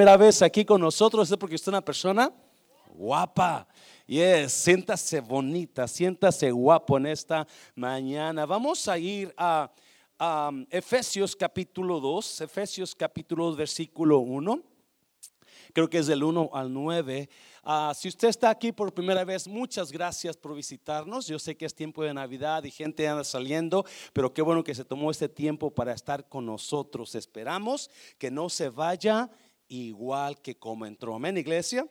primera vez aquí con nosotros es porque usted es una persona guapa. Yes, siéntase bonita, siéntase guapo en esta mañana. Vamos a ir a, um, Efesios capítulo 2, Efesios capítulo 2, versículo 1. Creo que es del 1 al 9. Ah, si usted está aquí por primera vez, muchas gracias por visitarnos. Yo sé que es tiempo de Navidad y gente anda saliendo, pero qué bueno que se tomó este tiempo para estar con nosotros. Esperamos que no se vaya igual que como entró. Amén, iglesia.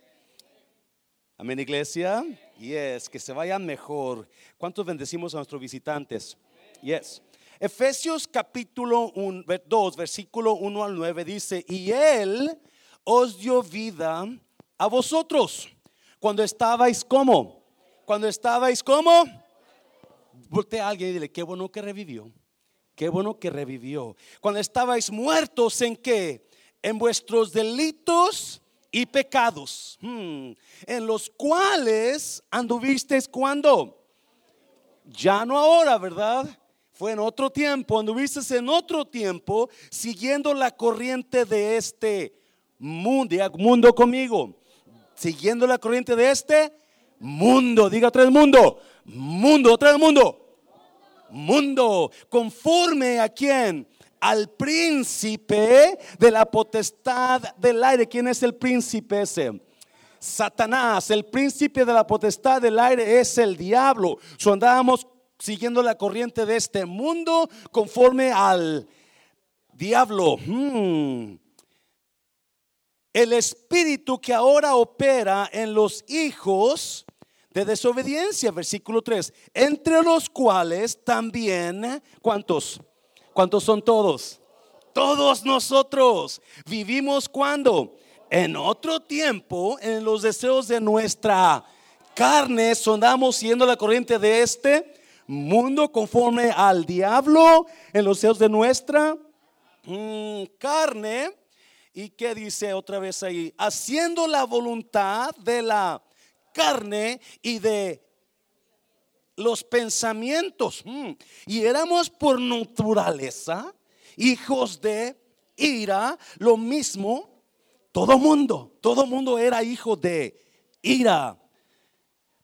Amén, iglesia. Yes, que se vaya mejor. ¿Cuántos bendecimos a nuestros visitantes? Yes. Efesios capítulo 2, versículo 1 al 9 dice, y él os dio vida a vosotros cuando estabais como, cuando estabais como, voltea a alguien y dile, qué bueno que revivió, qué bueno que revivió. Cuando estabais muertos en qué, en vuestros delitos y pecados, hmm, en los cuales anduvisteis cuando, ya no ahora, ¿verdad? Fue en otro tiempo, anduviste en otro tiempo siguiendo la corriente de este mundo, mundo conmigo, siguiendo la corriente de este mundo. Diga vez mundo. Mundo, vez mundo. Mundo. Conforme a quién? Al príncipe de la potestad del aire. ¿Quién es el príncipe ese? Satanás, el príncipe de la potestad del aire es el diablo. So andábamos siguiendo la corriente de este mundo conforme al diablo. Hmm el espíritu que ahora opera en los hijos de desobediencia, versículo 3, entre los cuales también, ¿cuántos? ¿Cuántos son todos? Todos nosotros vivimos cuando? En otro tiempo, en los deseos de nuestra carne, sonamos siendo la corriente de este mundo conforme al diablo, en los deseos de nuestra mm, carne ¿Y qué dice otra vez ahí? Haciendo la voluntad de la carne y de los pensamientos. Mm. Y éramos por naturaleza hijos de ira, lo mismo, todo mundo, todo mundo era hijo de ira.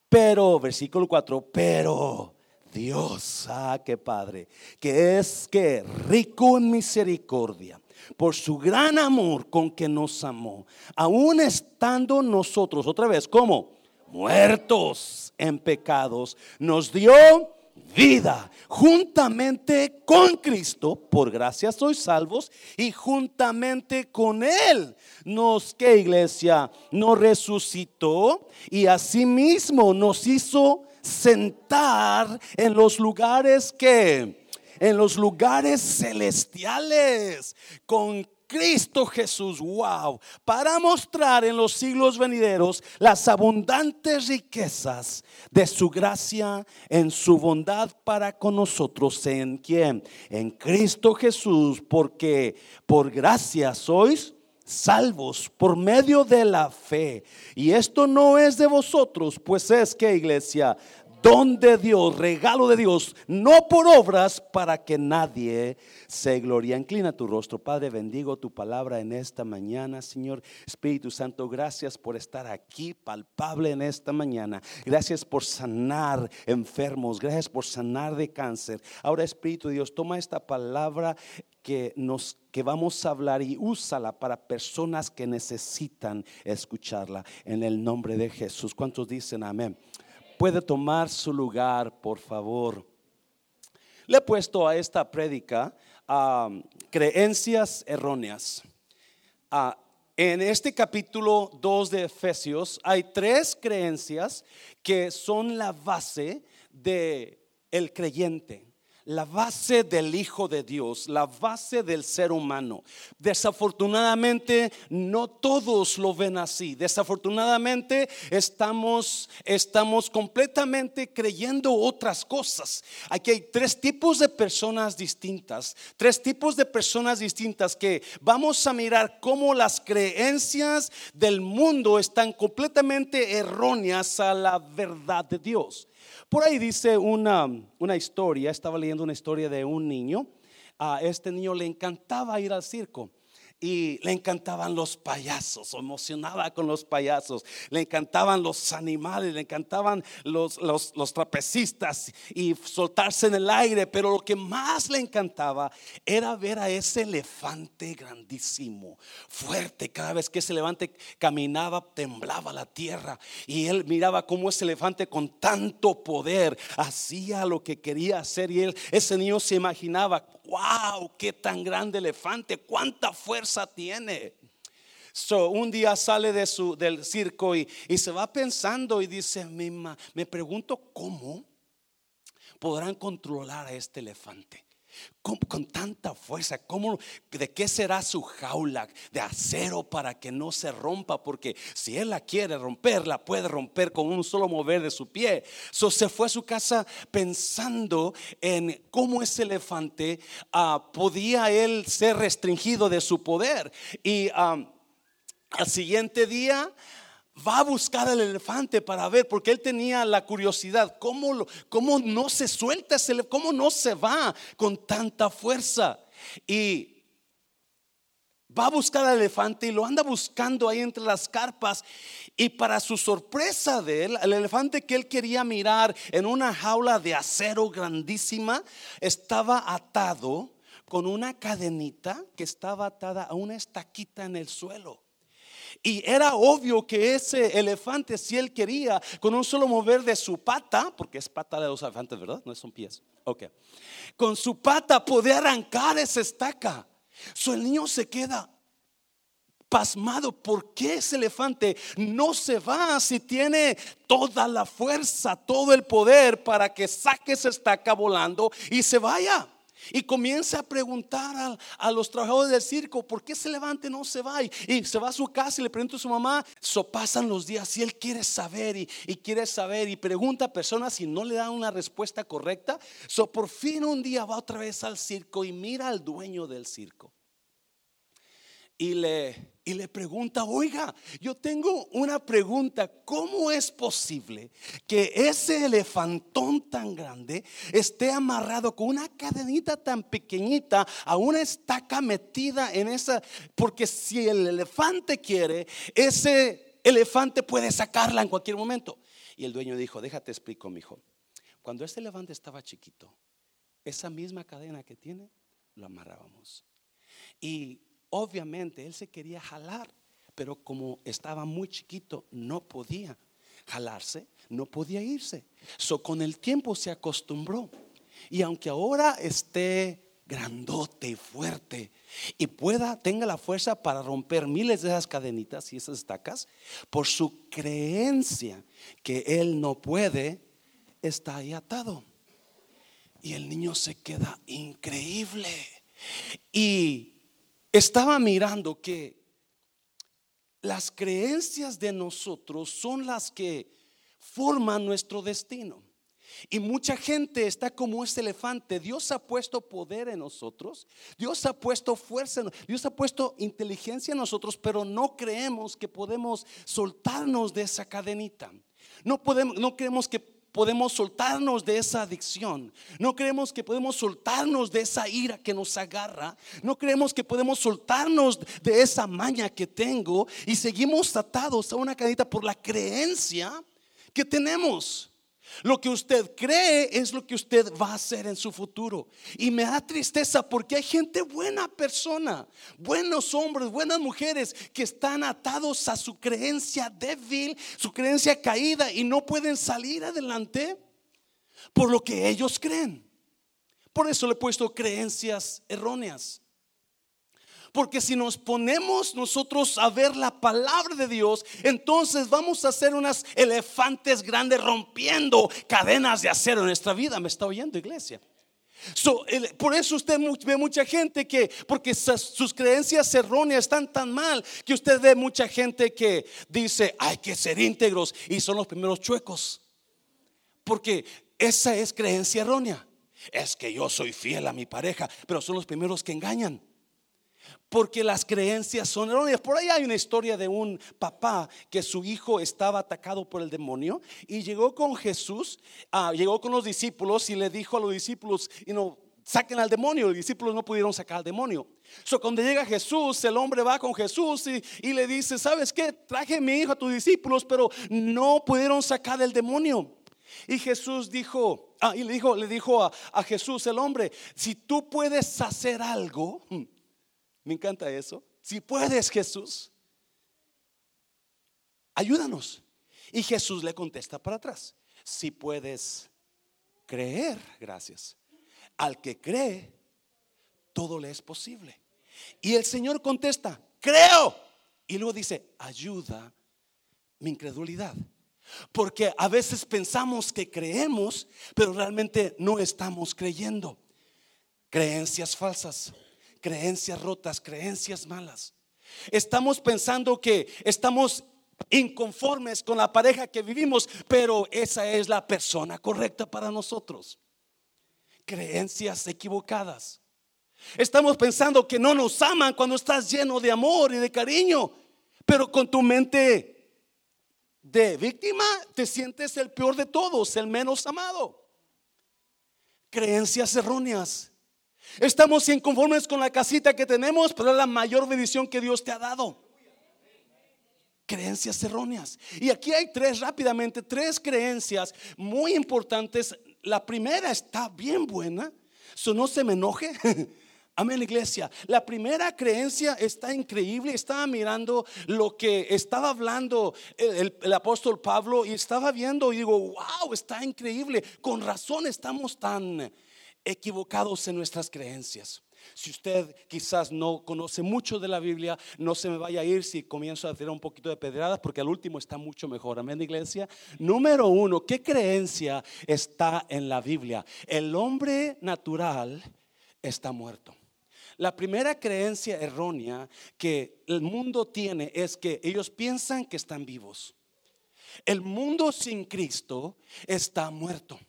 Pero, versículo 4, pero Dios, ah, qué padre, que es que rico en misericordia por su gran amor con que nos amó, aún estando nosotros, otra vez, como muertos en pecados, nos dio vida juntamente con Cristo, por gracia sois salvos, y juntamente con Él nos, que iglesia, nos resucitó y asimismo nos hizo sentar en los lugares que en los lugares celestiales con Cristo Jesús, wow, para mostrar en los siglos venideros las abundantes riquezas de su gracia en su bondad para con nosotros. ¿En quién? En Cristo Jesús, porque por gracia sois salvos por medio de la fe. Y esto no es de vosotros, pues es que iglesia, don de Dios, regalo de Dios, no por obras para que nadie se gloria. Inclina tu rostro, Padre, bendigo tu palabra en esta mañana, Señor. Espíritu Santo, gracias por estar aquí palpable en esta mañana. Gracias por sanar enfermos, gracias por sanar de cáncer. Ahora, Espíritu Dios, toma esta palabra que nos que vamos a hablar y úsala para personas que necesitan escucharla en el nombre de Jesús. ¿Cuántos dicen amén? Puede tomar su lugar, por favor. Le he puesto a esta prédica creencias erróneas. Ah, en este capítulo 2 de Efesios hay tres creencias que son la base de el creyente la base del Hijo de Dios, la base del ser humano. Desafortunadamente no todos lo ven así. Desafortunadamente estamos, estamos completamente creyendo otras cosas. Aquí hay tres tipos de personas distintas, tres tipos de personas distintas que vamos a mirar cómo las creencias del mundo están completamente erróneas a la verdad de Dios. Por ahí dice una, una historia, estaba leyendo una historia de un niño. A este niño le encantaba ir al circo. Y le encantaban los payasos, emocionaba con los payasos, le encantaban los animales, le encantaban los, los, trapecistas y soltarse en el aire, pero lo que más le encantaba era ver a ese elefante grandísimo, fuerte, cada vez que ese elefante caminaba temblaba la tierra y él miraba cómo ese elefante con tanto poder hacía lo que quería hacer y él, ese niño se imaginaba, wow, qué tan grande elefante, cuánta fuerza tiene. So, un día sale de su, del circo y, se va pensando y dice, me pregunto cómo podrán controlar a este elefante con, tanta fuerza. ¿Cómo, ¿De qué será su jaula de acero para que no se rompa? Porque si él la quiere romper, la puede romper con un solo mover de su pie. So, se fue a su casa pensando en cómo ese elefante ah, podía él ser restringido de su poder. Y ah, al siguiente día va a buscar al elefante para ver, porque él tenía la curiosidad, ¿cómo, cómo no se suelta, cómo no se va con tanta fuerza? Y va a buscar al elefante y lo anda buscando ahí entre las carpas. Y para su sorpresa de él, el elefante que él quería mirar en una jaula de acero grandísima, estaba atado con una cadenita que estaba atada a una estaquita en el suelo. Y era obvio que ese elefante, si él quería, con un solo mover de su pata, porque es pata de los elefantes, ¿verdad? No son pies. Ok. Con su pata podía arrancar esa estaca. El niño se queda pasmado. ¿Por qué ese elefante no se va si tiene toda la fuerza, todo el poder para que saque esa estaca volando y se vaya? Y comienza a preguntar a, los trabajadores del circo, ¿por qué se levante no se va? Y, se va a su casa y le pregunta a su mamá, so pasan los días y él quiere saber y, quiere saber y pregunta a personas y no le dan una respuesta correcta. So por fin un día va otra vez al circo y mira al dueño del circo. Y le, y le pregunta, oiga, yo tengo una pregunta, ¿cómo es posible que ese elefantón tan grande esté amarrado con una cadenita tan pequeñita a una estaca metida en esa? Porque si el elefante quiere, ese elefante puede sacarla en cualquier momento. Y el dueño dijo, déjate explico, mi hijo. Cuando ese elefante estaba chiquito, esa misma cadena que tiene, lo amarrábamos. Y Obviamente él se quería jalar, pero como estaba muy chiquito, no podía jalarse, no podía irse. So, con el tiempo se acostumbró. Y aunque ahora esté grandote y fuerte y pueda, tenga la fuerza para romper miles de esas cadenitas y esas estacas, por su creencia que él no puede, está ahí atado. Y el niño se queda increíble. Y estaba mirando que las creencias de nosotros son las que forman nuestro destino. Y mucha gente está como ese elefante. Dios ha puesto poder en nosotros. Dios ha puesto fuerza. Dios ha puesto inteligencia en nosotros, pero no creemos que podemos soltarnos de esa cadenita. No podemos, no creemos que podemos soltarnos de esa adicción. No creemos que podemos soltarnos de esa ira que nos agarra. No creemos que podemos soltarnos de esa maña que tengo y seguimos atados a una cadita por la creencia que tenemos. Lo que usted cree es lo que usted va a hacer en su futuro. Y me da tristeza porque hay gente buena persona, buenos hombres, buenas mujeres que están atados a su creencia débil, su creencia caída y no pueden salir adelante por lo que ellos creen. Por eso le he puesto creencias erróneas. Porque si nos ponemos nosotros a ver la palabra de Dios, entonces vamos a ser unas elefantes grandes rompiendo cadenas de acero en nuestra vida. ¿Me está oyendo, iglesia? por eso usted ve mucha gente que, porque sus creencias erróneas están tan mal, que usted ve mucha gente que dice, hay que ser íntegros y son los primeros chuecos. Porque esa es creencia errónea. Es que yo soy fiel a mi pareja, pero son los primeros que engañan porque las creencias son erróneas. Por ahí hay una historia de un papá que su hijo estaba atacado por el demonio y llegó con Jesús, ah, llegó con los discípulos y le dijo a los discípulos, y no saquen al demonio. Los discípulos no pudieron sacar al demonio. So, cuando llega Jesús, el hombre va con Jesús y, le dice, ¿sabes qué? Traje mi hijo a tus discípulos, pero no pudieron sacar el demonio. Y Jesús dijo, ah, y le dijo, le dijo a, a Jesús el hombre, si tú puedes hacer algo, hmm, me encanta eso, si puedes Jesús, ayúdanos. Y Jesús le contesta para atrás, si puedes creer, gracias. Al que cree, todo le es posible. Y el Señor contesta, creo. Y luego dice, ayuda mi incredulidad. Porque a veces pensamos que creemos, pero realmente no estamos creyendo. Creencias falsas, creencias rotas, creencias malas. Estamos pensando que estamos inconformes con la pareja que vivimos, pero esa es la persona correcta para nosotros. Creencias equivocadas. Estamos pensando que no nos aman cuando estás lleno de amor y de cariño, pero con tu mente de víctima te sientes el peor de todos, el menos amado. Creencias erróneas. Estamos inconformes con la casita que tenemos, pero es la mayor bendición que Dios te ha dado creencias erróneas. Y aquí hay tres rápidamente, tres creencias muy importantes. La primera está bien buena, so no se me enoje. Amén, iglesia. La primera creencia está increíble. Estaba mirando lo que estaba hablando el, el, apóstol Pablo y estaba viendo y digo, wow, está increíble. Con razón estamos tan equivocados en nuestras creencias. Si usted quizás no conoce mucho de la Biblia, no se me vaya a ir si comienzo a hacer un poquito de pedradas, porque al último está mucho mejor. Amén, iglesia. Número uno, ¿qué creencia está en la Biblia? El hombre natural está muerto. La primera creencia errónea que el mundo tiene es que ellos piensan que están vivos. El mundo sin Cristo está muerto.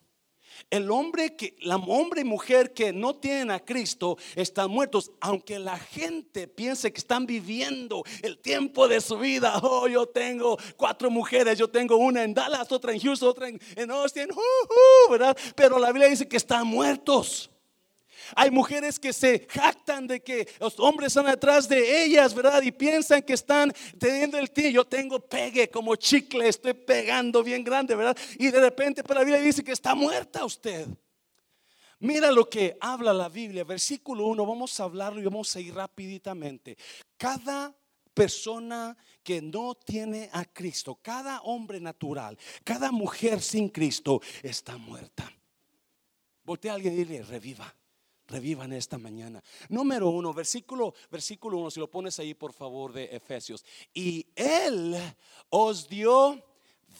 El hombre que, la hombre y mujer que no tienen a Cristo están muertos, aunque la gente piense que están viviendo el tiempo de su vida. Oh, yo tengo cuatro mujeres, yo tengo una en Dallas, otra en Houston, otra en, Austin, ¿verdad? Pero la Biblia dice que están muertos. Hay mujeres que se jactan de que los hombres están atrás de ellas, ¿verdad? Y piensan que están teniendo el tío. Yo tengo pegue como chicle, estoy pegando bien grande, ¿verdad? Y de repente para la Biblia dice que está muerta usted. Mira lo que habla la Biblia, versículo 1, vamos a hablarlo y vamos a ir rapiditamente. Cada persona que no tiene a Cristo, cada hombre natural, cada mujer sin Cristo está muerta. Voltea a alguien y dile, reviva revivan esta mañana. Número uno, versículo, versículo uno, si lo pones ahí por favor de Efesios. Y Él os dio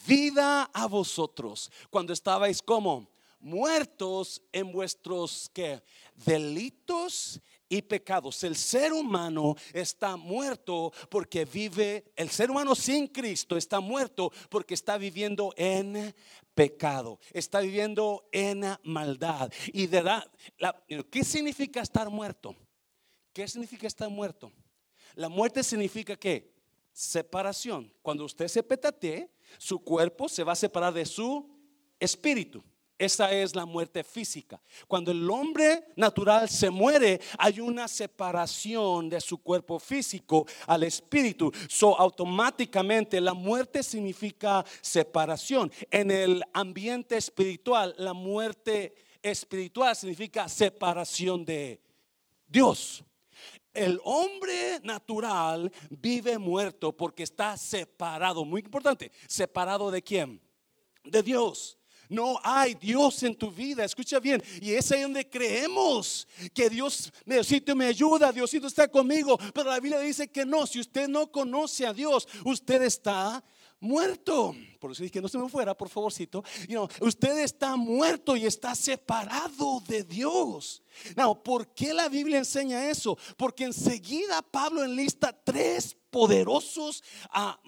vida a vosotros cuando estabais como muertos en vuestros ¿qué? delitos y pecados. El ser humano está muerto porque vive, el ser humano sin Cristo está muerto porque está viviendo en pecado, está viviendo en maldad. ¿Y de la, qué significa estar muerto? ¿Qué significa estar muerto? La muerte significa que separación. Cuando usted se petate, su cuerpo se va a separar de su espíritu. Esa es la muerte física. Cuando el hombre natural se muere, hay una separación de su cuerpo físico al espíritu. So automáticamente la muerte significa separación. En el ambiente espiritual, la muerte espiritual significa separación de Dios. El hombre natural vive muerto porque está separado, muy importante, separado de quién? De Dios. No hay Dios en tu vida, escucha bien. Y es ahí donde creemos que Dios, Diosito me ayuda, Diosito está conmigo. Pero la Biblia dice que no, si usted no conoce a Dios, usted está muerto. Por eso dije no se me fuera, por favorcito. usted está muerto y está separado de Dios. No, ¿por qué la Biblia enseña eso? Porque enseguida Pablo enlista tres poderosos ah,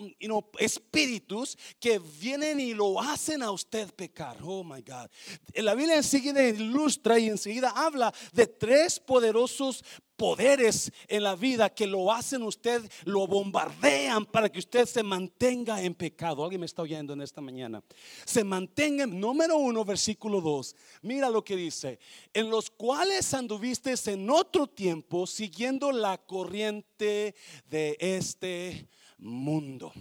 espíritus que vienen y lo hacen a usted pecar. Oh my God. La Biblia enseguida ilustra y enseguida habla de tres poderosos poderes en la vida que lo hacen usted, lo bombardean para que usted se mantenga en pecado. Alguien me está oyendo en esta mañana. Se mantenga, número uno, versículo dos. Mira lo que dice, en los cuales anduviste en otro tiempo siguiendo la corriente de este mundo.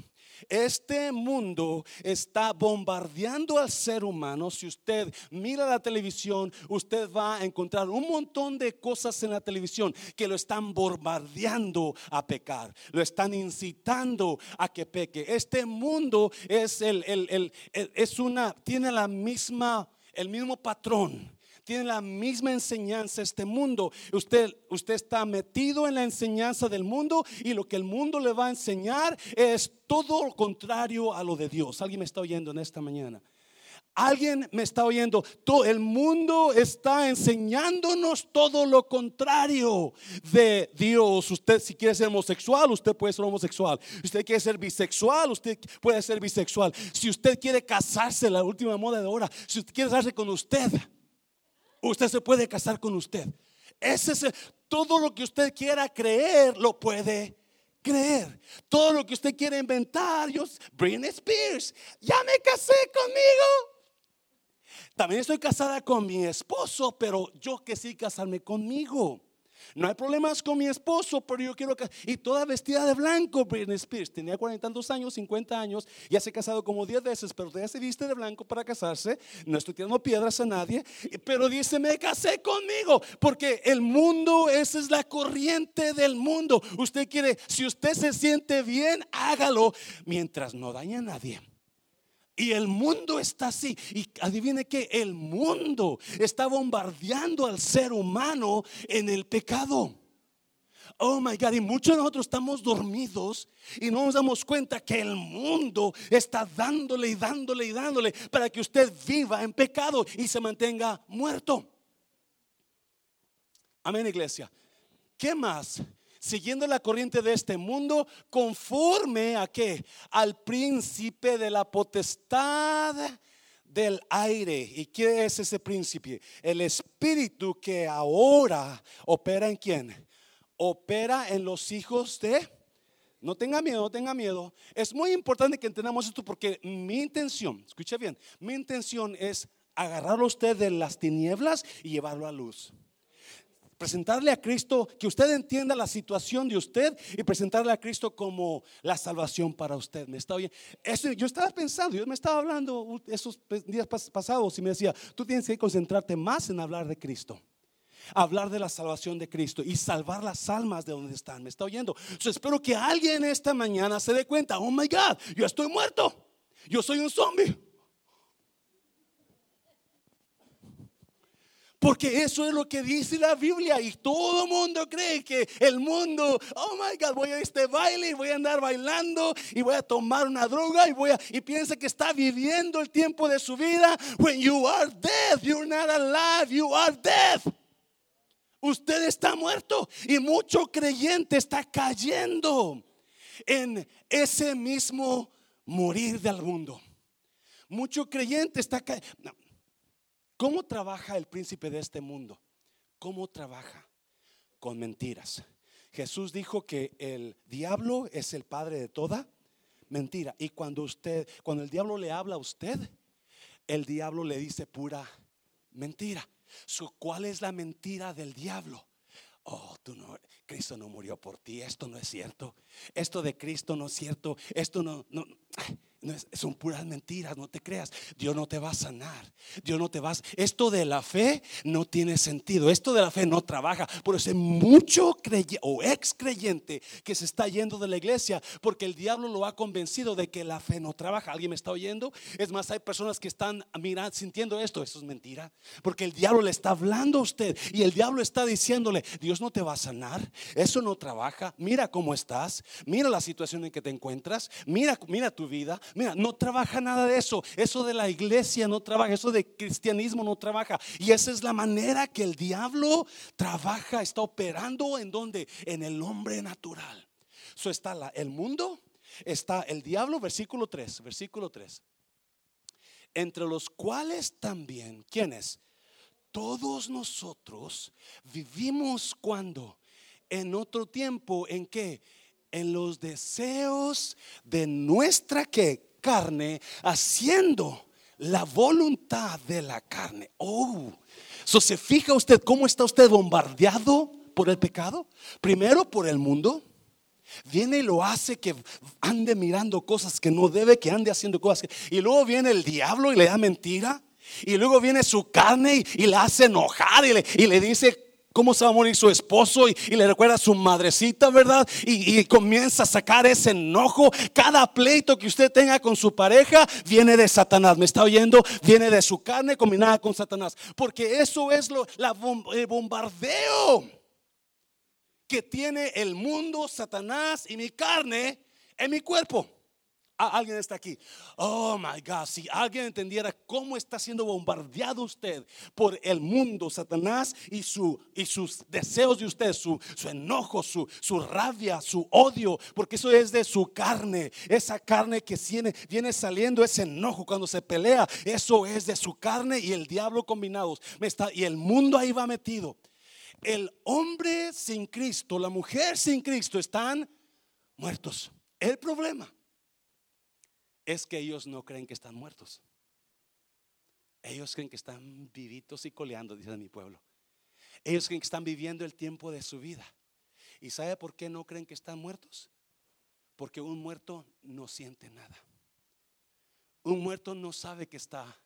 Este mundo está bombardeando al ser humano. Si usted mira la televisión, usted va a encontrar un montón de cosas en la televisión que lo están bombardeando a pecar, lo están incitando a que peque. Este mundo es el, es una tiene la misma el mismo patrón tiene la misma enseñanza este mundo. Usted, usted está metido en la enseñanza del mundo y lo que el mundo le va a enseñar es todo lo contrario a lo de Dios. ¿Alguien me está oyendo en esta mañana? Alguien me está oyendo. Todo el mundo está enseñándonos todo lo contrario de Dios. Usted si quiere ser homosexual, usted puede ser homosexual. Usted quiere ser bisexual, usted puede ser bisexual. Si usted quiere casarse, la última moda de ahora, si usted quiere casarse con usted, usted se puede casar con usted. Ese es todo lo que usted quiera creer, lo puede creer. Todo lo que usted quiera inventar, yo, Britney Spears, ya me casé conmigo. También estoy casada con mi esposo, pero yo que sí casarme conmigo. No hay problemas con mi esposo, pero yo quiero que... Y toda vestida de blanco, Britney Spears. Tenía cuarenta tantos años, 50 años. Ya se ha casado como 10 veces, pero todavía se viste de blanco para casarse. No estoy tirando piedras a nadie. Pero dice, me casé conmigo. Porque el mundo, esa es la corriente del mundo. Usted quiere, si usted se siente bien, hágalo mientras no dañe a nadie. Y el mundo está así. Y adivine que el mundo está bombardeando al ser humano en el pecado. Oh my God, y muchos de nosotros estamos dormidos y no nos damos cuenta que el mundo está dándole y dándole y dándole para que usted viva en pecado y se mantenga muerto. Amén, iglesia. ¿Qué más siguiendo la corriente de este mundo, conforme a qué? Al príncipe de la potestad del aire. ¿Y qué es ese príncipe? El espíritu que ahora opera en quién? Opera en los hijos de... No tenga miedo, tenga miedo. Es muy importante que entendamos esto porque mi intención, escuche bien, mi intención es agarrarlo a usted de las tinieblas y llevarlo a luz presentarle a Cristo, que usted entienda la situación de usted y presentarle a Cristo como la salvación para usted. ¿Me está bien? Yo estaba pensando, yo me estaba hablando esos días pasados y me decía, tú tienes que concentrarte más en hablar de Cristo. Hablar de la salvación de Cristo y salvar las almas de donde están. ¿Me está oyendo? espero que alguien esta mañana se dé cuenta, oh my God, yo estoy muerto. Yo soy un zombie. Porque eso es lo que dice la Biblia y todo mundo cree que el mundo, oh my God, voy a este baile y voy a andar bailando y voy a tomar una droga y voy a y piensa que está viviendo el tiempo de su vida. When you are dead, you're not alive, you are dead. Usted está muerto y mucho creyente está cayendo en ese mismo morir del mundo. Mucho creyente está cayendo. ¿Cómo trabaja el príncipe de este mundo? ¿Cómo trabaja? Con mentiras. Jesús dijo que el diablo es el padre de toda mentira. Y cuando usted, cuando el diablo le habla a usted, el diablo le dice pura mentira. ¿Cuál es la mentira del diablo? Oh, tú no, Cristo no murió por ti. Esto no es cierto. Esto de Cristo no es cierto. Esto no, no son puras mentiras, no te creas. Dios no te va a sanar. Dios no te va a... Esto de la fe no tiene sentido. Esto de la fe no trabaja. Por eso hay mucho creyente o ex creyente que se está yendo de la iglesia porque el diablo lo ha convencido de que la fe no trabaja. ¿Alguien me está oyendo? Es más, hay personas que están mirando, sintiendo esto. Eso es mentira. Porque el diablo le está hablando a usted y el diablo está diciéndole, Dios no te va a sanar. Eso no trabaja. Mira cómo estás. Mira la situación en que te encuentras. Mira, mira tu vida. Mira, no trabaja nada de eso. Eso de la iglesia no trabaja. Eso de cristianismo no trabaja. Y esa es la manera que el diablo trabaja. Está operando en donde? En el hombre natural. Eso está la, el mundo. Está el diablo, versículo 3. Versículo 3. Entre los cuales también, ¿quiénes? Todos nosotros vivimos cuando en otro tiempo en que en los deseos de nuestra que carne haciendo la voluntad de la carne. Oh, so se fija usted cómo está usted bombardeado por el pecado. Primero por el mundo. Viene y lo hace que ande mirando cosas que no debe, que ande haciendo cosas. y luego viene el diablo y le da mentira. Y luego viene su carne y, le hace enojar y y le dice cómo se va a morir su esposo y, le recuerda a su madrecita, ¿verdad? Y, comienza a sacar ese enojo. Cada pleito que usted tenga con su pareja viene de Satanás. ¿Me está oyendo? Viene de su carne combinada con Satanás. Porque eso es lo, la, el bombardeo que tiene el mundo, Satanás y mi carne en mi cuerpo. Alguien está aquí. Oh my God, si alguien entendiera cómo está siendo bombardeado usted por el mundo, Satanás y, su, y sus deseos de usted, su, enojo, su, su, rabia, su odio, porque eso es de su carne. Esa carne que viene, viene saliendo, ese enojo cuando se pelea, eso es de su carne y el diablo combinados. Está, y el mundo ahí va metido. El hombre sin Cristo, la mujer sin Cristo están muertos. El problema es que ellos no creen que están muertos. Ellos creen que están vivitos y coleando, dice mi pueblo. Ellos creen que están viviendo el tiempo de su vida. ¿Y sabe por qué no creen que están muertos? Porque un muerto no siente nada. Un muerto no sabe que está.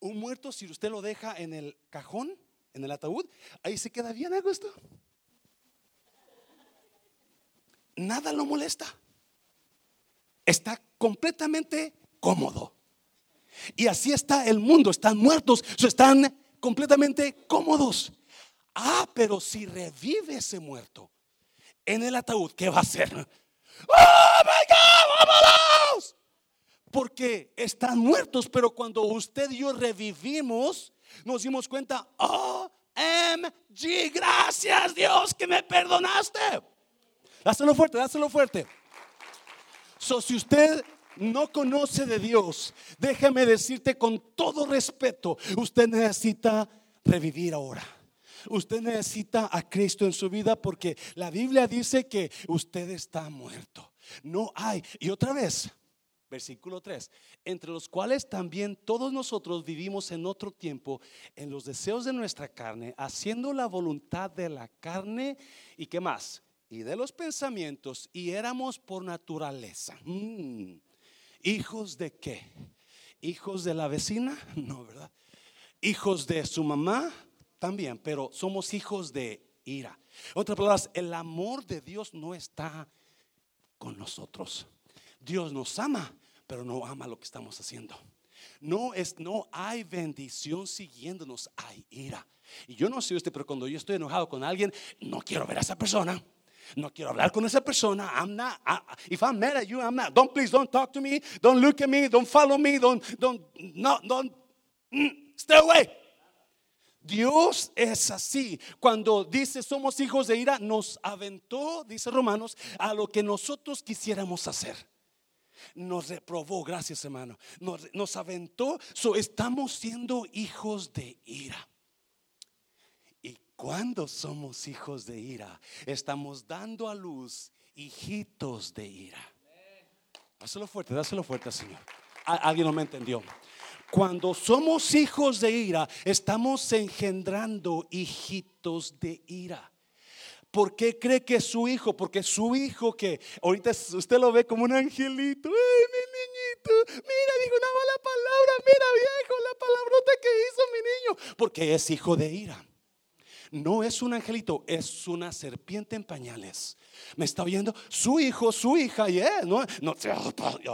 Un muerto, si usted lo deja en el cajón, en el ataúd, ahí se queda bien a gusto. Nada lo molesta está completamente cómodo. Y así está el mundo, están muertos, están completamente cómodos. Ah, pero si revive ese muerto en el ataúd, ¿qué va a hacer? ¡Oh, my God! ¡Vámonos! Porque están muertos, pero cuando usted y yo revivimos, nos dimos cuenta, oh, MG, gracias Dios que me perdonaste. Dáselo fuerte, dáselo fuerte. So, si usted no conoce de Dios, déjame decirte con todo respeto, usted necesita revivir ahora. Usted necesita a Cristo en su vida porque la Biblia dice que usted está muerto. No hay. Y otra vez, versículo 3, entre los cuales también todos nosotros vivimos en otro tiempo en los deseos de nuestra carne, haciendo la voluntad de la carne y qué más, y de los pensamientos y éramos por naturaleza. Mm. ¿Hijos de qué? ¿Hijos de la vecina? No, ¿verdad? ¿Hijos de su mamá? También, pero somos hijos de ira. Otra palabra, el amor de Dios no está con nosotros. Dios nos ama, pero no ama lo que estamos haciendo. No es no hay bendición siguiéndonos, hay ira. Y yo no sé usted, pero cuando yo estoy enojado con alguien, no quiero ver a esa persona. No quiero hablar con esa persona. I'm not. if I'm mad at you, I'm not. Don't please don't talk to me. Don't look at me. Don't follow me. Don't don't no don't mm, stay away. Dios es así. Cuando dice somos hijos de ira, nos aventó, dice Romanos, a lo que nosotros quisiéramos hacer. Nos reprobó, gracias hermano. Nos, nos aventó, so, estamos siendo hijos de ira. Cuando somos hijos de ira, estamos dando a luz hijitos de ira. Dáselo fuerte, dáselo fuerte, Señor. Alguien no me entendió. Cuando somos hijos de ira, estamos engendrando hijitos de ira. ¿Por qué cree que es su hijo? Porque su hijo que ahorita usted lo ve como un angelito. Ay, mi niñito. Mira, dijo una mala palabra. Mira, viejo, la palabrota que hizo mi niño. Porque es hijo de ira. No es un angelito, es una serpiente en pañales. ¿Me está oyendo? Su hijo, su hija, yeah, no, no,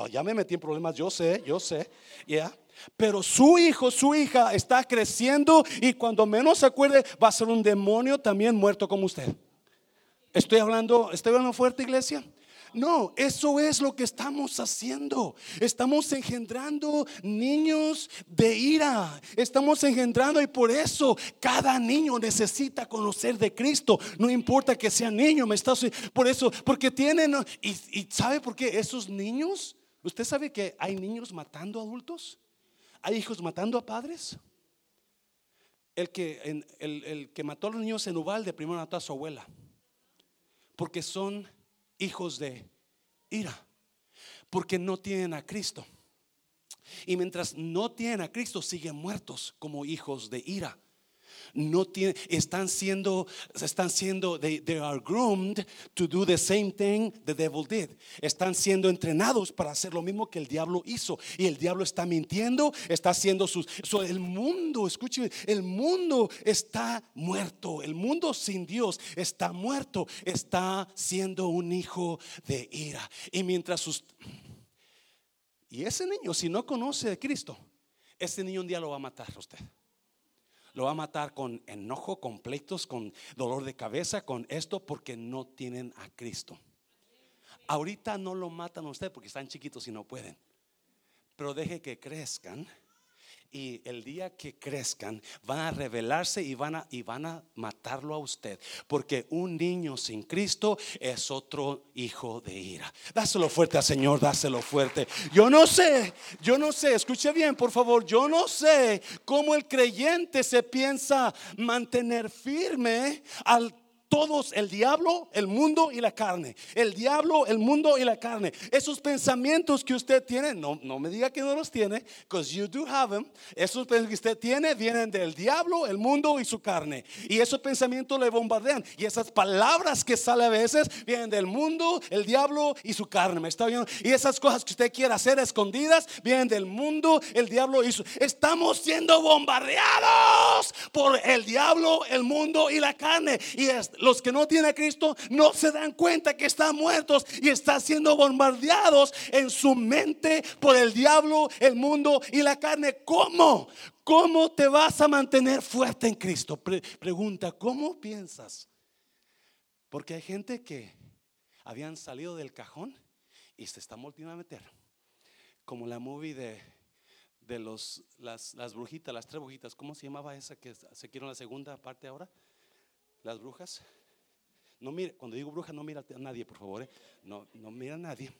ya me metí en problemas, yo sé, yo sé, ya. Pero su hijo, su hija está creciendo y cuando menos se acuerde va a ser un demonio también muerto como usted. Estoy hablando, estoy hablando fuerte, iglesia. No, eso es lo que estamos haciendo. Estamos engendrando niños de ira. Estamos engendrando y por eso cada niño necesita conocer de Cristo. No importa que sea niño, me está por eso, porque tienen y, y sabe por qué esos niños. ¿Usted sabe que hay niños matando adultos? ¿Hay hijos matando a padres? El que, el, el que mató a los niños en Uvalde primero mató a su abuela. Porque son hijos de ira. Porque no tienen a Cristo. Y mientras no tienen a Cristo, siguen muertos como hijos de ira no tienen, están siendo, están siendo, they, are groomed to do the same thing the devil did. Están siendo entrenados para hacer lo mismo que el diablo hizo. Y el diablo está mintiendo, está haciendo sus, el mundo, escúcheme, el mundo está muerto. El mundo sin Dios está muerto, está siendo un hijo de ira. Y mientras sus... Y ese niño, si no conoce a Cristo, ese niño un día lo va a matar a usted lo va a matar con enojo, con pleitos, con dolor de cabeza, con esto, porque no tienen a Cristo. Ahorita no lo matan a usted porque están chiquitos y no pueden. Pero deje que crezcan y el día que crezcan van a revelarse y van a, y van a matarlo a usted. Porque un niño sin Cristo es otro hijo de ira. Dáselo fuerte al Señor, dáselo fuerte. Yo no sé, yo no sé, escuche bien por favor, yo no sé cómo el creyente se piensa mantener firme al todos el diablo, el mundo y la carne. El diablo, el mundo y la carne. Esos pensamientos que usted tiene, no, no me diga que no los tiene, because you do have them. Esos pensamientos que usted tiene vienen del diablo, el mundo y su carne. Y esos pensamientos le bombardean. Y esas palabras que salen a veces vienen del mundo, el diablo y su carne. ¿Me está viendo? Y esas cosas que usted quiere hacer escondidas vienen del mundo, el diablo y su. Estamos siendo bombardeados por el diablo, el mundo y la carne. Y es, los que no tienen a Cristo no se dan cuenta que están muertos y están siendo bombardeados en su mente por el diablo, el mundo y la carne. ¿Cómo? ¿Cómo te vas a mantener fuerte en Cristo? pregunta, ¿cómo piensas? Porque hay gente que habían salido del cajón y se están volviendo a meter. Como la movie de, de los, las, las brujitas, las tres brujitas. ¿Cómo se llamaba esa que se quiere la segunda parte ahora? Las brujas. No mire, cuando digo bruja, no mira a nadie, por favor. ¿eh? No, no mira a nadie.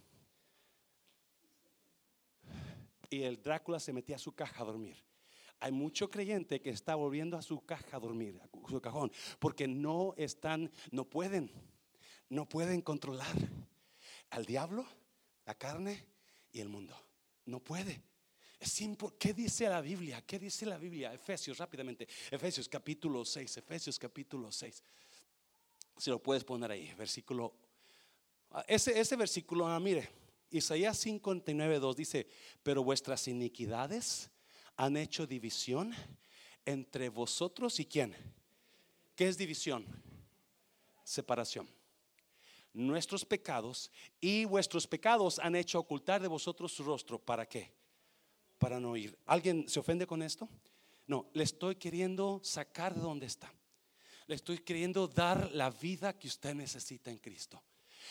Y el Drácula se metía a su caja a dormir. Hay mucho creyente que está volviendo a su caja a dormir, a su cajón, porque no están, no pueden, no pueden controlar al diablo, la carne y el mundo. No puede. ¿Qué dice la Biblia? ¿Qué dice la Biblia? Efesios, rápidamente. Efesios capítulo 6. Efesios capítulo 6. Si lo puedes poner ahí, versículo. Ah, ese, ese versículo, ah, mire, Isaías 59, 2 dice: Pero vuestras iniquidades han hecho división entre vosotros y quién. ¿Qué es división? Separación. Nuestros pecados y vuestros pecados han hecho ocultar de vosotros su rostro. ¿Para qué? Para no ir. ¿Alguien se ofende con esto? No, le estoy queriendo sacar de donde está. Le estoy queriendo dar la vida que usted necesita en Cristo.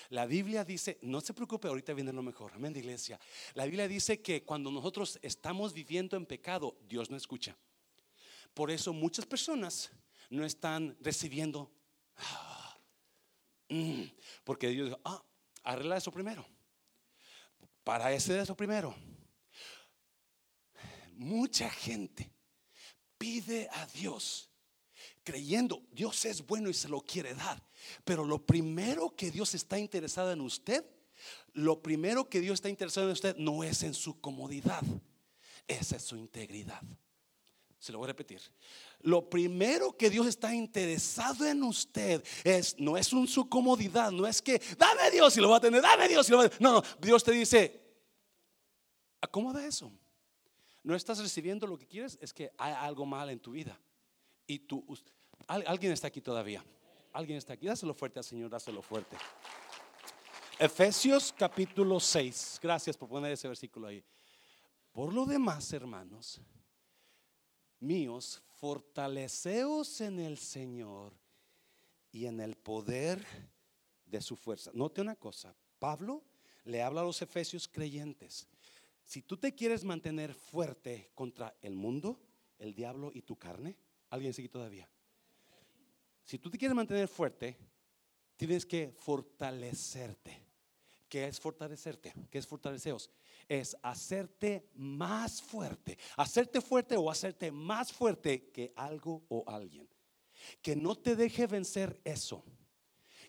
La Biblia dice, no se preocupe, ahorita viene lo mejor. Amén, iglesia. La Biblia dice que cuando nosotros estamos viviendo en pecado, Dios no escucha. Por eso muchas personas no están recibiendo. Ah, mm, porque Dios dijo, ah, arregla eso primero. Para ese eso primero. Mucha gente pide a Dios creyendo, Dios es bueno y se lo quiere dar. Pero lo primero que Dios está interesado en usted, lo primero que Dios está interesado en usted no es en su comodidad, esa es su integridad. Se lo voy a repetir. Lo primero que Dios está interesado en usted es no es en su comodidad, no es que dame Dios y lo va a tener, dame Dios y lo va a tener. No, no, Dios te dice, acomoda eso. No estás recibiendo lo que quieres, es que hay algo mal en tu vida. Y tú, alguien está aquí todavía. Alguien está aquí. Dáselo fuerte al Señor, dáselo fuerte. Efesios capítulo 6. Gracias por poner ese versículo ahí. Por lo demás, hermanos míos, fortaleceos en el Señor y en el poder de su fuerza. Note una cosa, Pablo le habla a los efesios creyentes. Si tú te quieres mantener fuerte contra el mundo, el diablo y tu carne, ¿Alguien sigue todavía? Si tú te quieres mantener fuerte, tienes que fortalecerte. ¿Qué es fortalecerte? ¿Qué es fortaleceos? Es hacerte más fuerte. Hacerte fuerte o hacerte más fuerte que algo o alguien. Que no te deje vencer eso.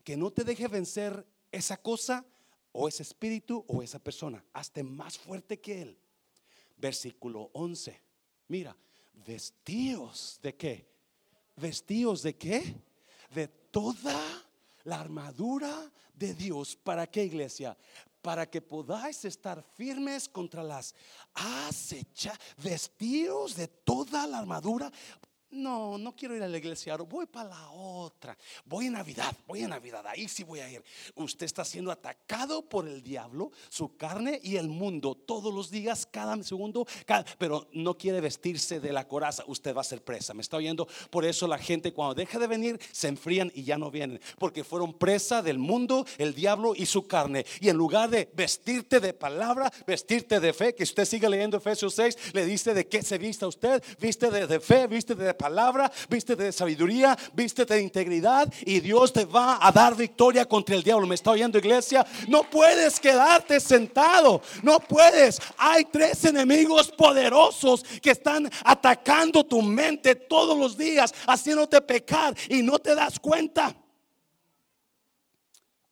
que no te deje vencer esa cosa o ese espíritu o esa persona. Hazte más fuerte que él. Versículo 11. Mira, vestíos de qué? Vestíos de qué? De toda la armadura de Dios. ¿Para qué iglesia? Para que podáis estar firmes contra las acechas. Vestíos de toda la armadura no, no quiero ir a la iglesia, voy para la otra. Voy en Navidad, voy en Navidad, ahí sí voy a ir. Usted está siendo atacado por el diablo, su carne y el mundo todos los días, cada segundo, pero no quiere vestirse de la coraza, usted va a ser presa. ¿Me está oyendo? Por eso la gente cuando deja de venir se enfrían y ya no vienen, porque fueron presa del mundo, el diablo y su carne. Y en lugar de vestirte de palabra, vestirte de fe, que usted siga leyendo Efesios 6, le dice de qué se vista usted, viste de, de fe, viste de palabra, viste de sabiduría, viste de integridad y Dios te va a dar victoria contra el diablo. ¿Me está oyendo iglesia? No puedes quedarte sentado, no puedes. Hay tres enemigos poderosos que están atacando tu mente todos los días, haciéndote pecar y no te das cuenta.